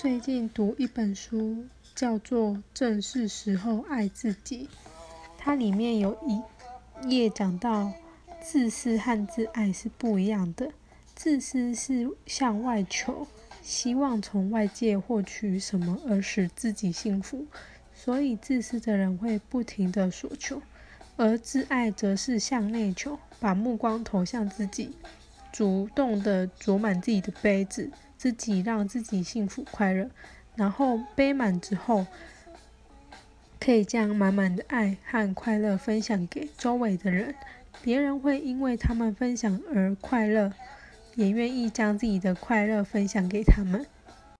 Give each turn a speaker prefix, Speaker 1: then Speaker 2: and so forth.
Speaker 1: 最近读一本书，叫做《正是时候爱自己》。它里面有一页讲到，自私和自爱是不一样的。自私是向外求，希望从外界获取什么而使自己幸福，所以自私的人会不停的索求；而自爱则是向内求，把目光投向自己，主动的啄满自己的杯子。自己让自己幸福快乐，然后杯满之后，可以将满满的爱和快乐分享给周围的人，别人会因为他们分享而快乐，也愿意将自己的快乐分享给他们。